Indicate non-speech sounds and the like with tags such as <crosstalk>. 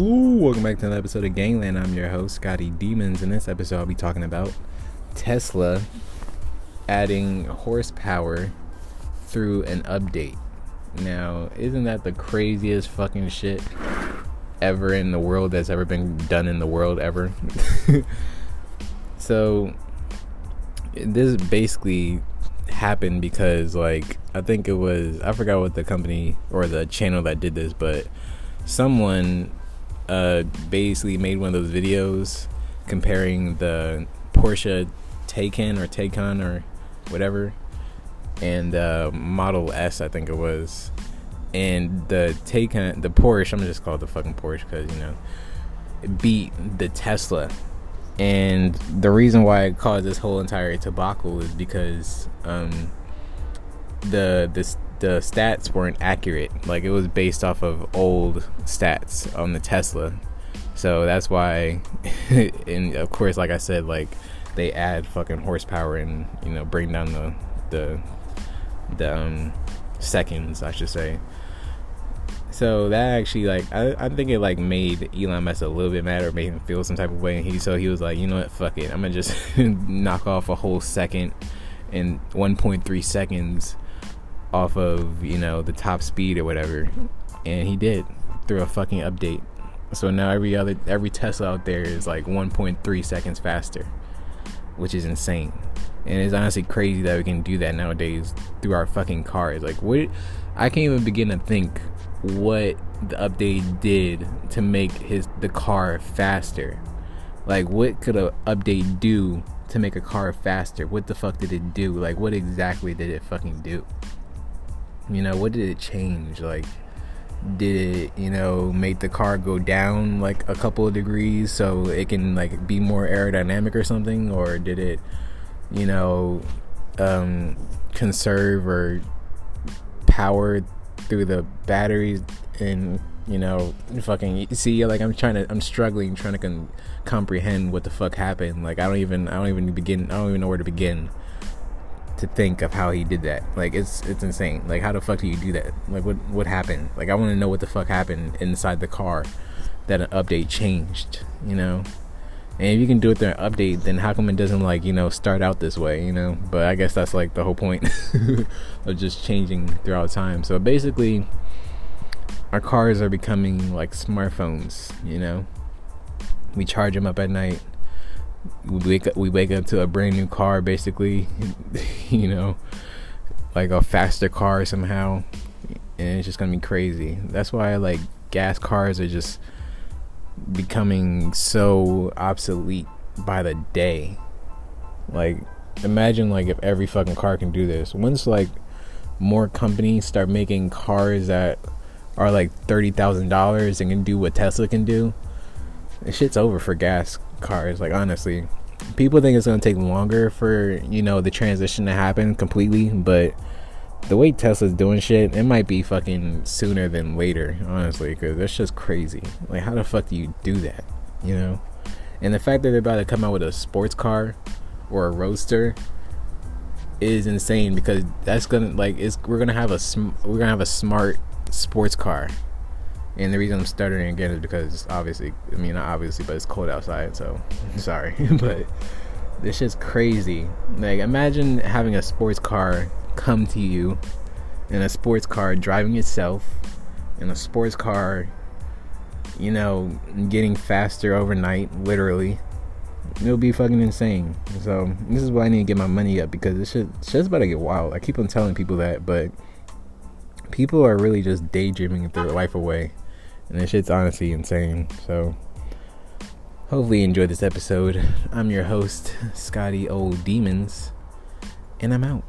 Ooh, welcome back to another episode of Gangland. I'm your host, Scotty Demons. In this episode, I'll be talking about Tesla adding horsepower through an update. Now, isn't that the craziest fucking shit ever in the world that's ever been done in the world ever? <laughs> so, this basically happened because, like, I think it was, I forgot what the company or the channel that did this, but someone uh, basically made one of those videos comparing the Porsche Taycan or Taycan or whatever and uh, Model S, I think it was. And the Taycan, the Porsche, I'm gonna just call it the fucking Porsche because you know, beat the Tesla. And the reason why I caused this whole entire debacle is because um, the this the stats weren't accurate. Like it was based off of old stats on the Tesla. So that's why <laughs> and of course like I said like they add fucking horsepower and you know bring down the the the um, seconds I should say. So that actually like I, I think it like made Elon Musk a little bit mad or made him feel some type of way and he so he was like, you know what, fuck it. I'm gonna just <laughs> knock off a whole second in 1.3 seconds off of you know the top speed or whatever, and he did through a fucking update. So now every other every Tesla out there is like 1.3 seconds faster, which is insane. And it's honestly crazy that we can do that nowadays through our fucking cars. Like what I can't even begin to think what the update did to make his the car faster. Like what could a update do to make a car faster? What the fuck did it do? Like what exactly did it fucking do? You know, what did it change? Like, did it, you know, make the car go down like a couple of degrees so it can like be more aerodynamic or something? Or did it, you know, um, conserve or power through the batteries and you know fucking see like i'm trying to i'm struggling trying to con- comprehend what the fuck happened like i don't even i don't even begin i don't even know where to begin to think of how he did that. Like it's it's insane. Like how the fuck do you do that? Like what what happened? Like I want to know what the fuck happened inside the car that an update changed, you know? And if you can do it through an update, then how come it doesn't like, you know, start out this way, you know? But I guess that's like the whole point <laughs> of just changing throughout time. So basically our cars are becoming like smartphones, you know? We charge them up at night we wake up, we wake up to a brand new car basically <laughs> you know like a faster car somehow and it's just gonna be crazy. That's why like gas cars are just becoming so obsolete by the day. Like imagine like if every fucking car can do this. Once like more companies start making cars that are like $30,000 and can do what Tesla can do? Shit's over for gas cars. Like honestly, people think it's gonna take longer for you know the transition to happen completely, but the way Tesla's doing shit, it might be fucking sooner than later, honestly, because that's just crazy. Like, how the fuck do you do that? You know? And the fact that they're about to come out with a sports car or a roadster is insane because that's gonna like it's we're gonna have a sm- we're gonna have a smart sports car and the reason I'm stuttering again is because obviously, I mean, not obviously, but it's cold outside, so <laughs> sorry. <laughs> but this shit's crazy. Like, imagine having a sports car come to you, and a sports car driving itself, and a sports car, you know, getting faster overnight, literally. It'll be fucking insane. So, this is why I need to get my money up because this shit, shit's about to get wild. I keep on telling people that, but people are really just daydreaming their life away and this shit's honestly insane. So, hopefully, you enjoyed this episode. I'm your host, Scotty Old Demons, and I'm out.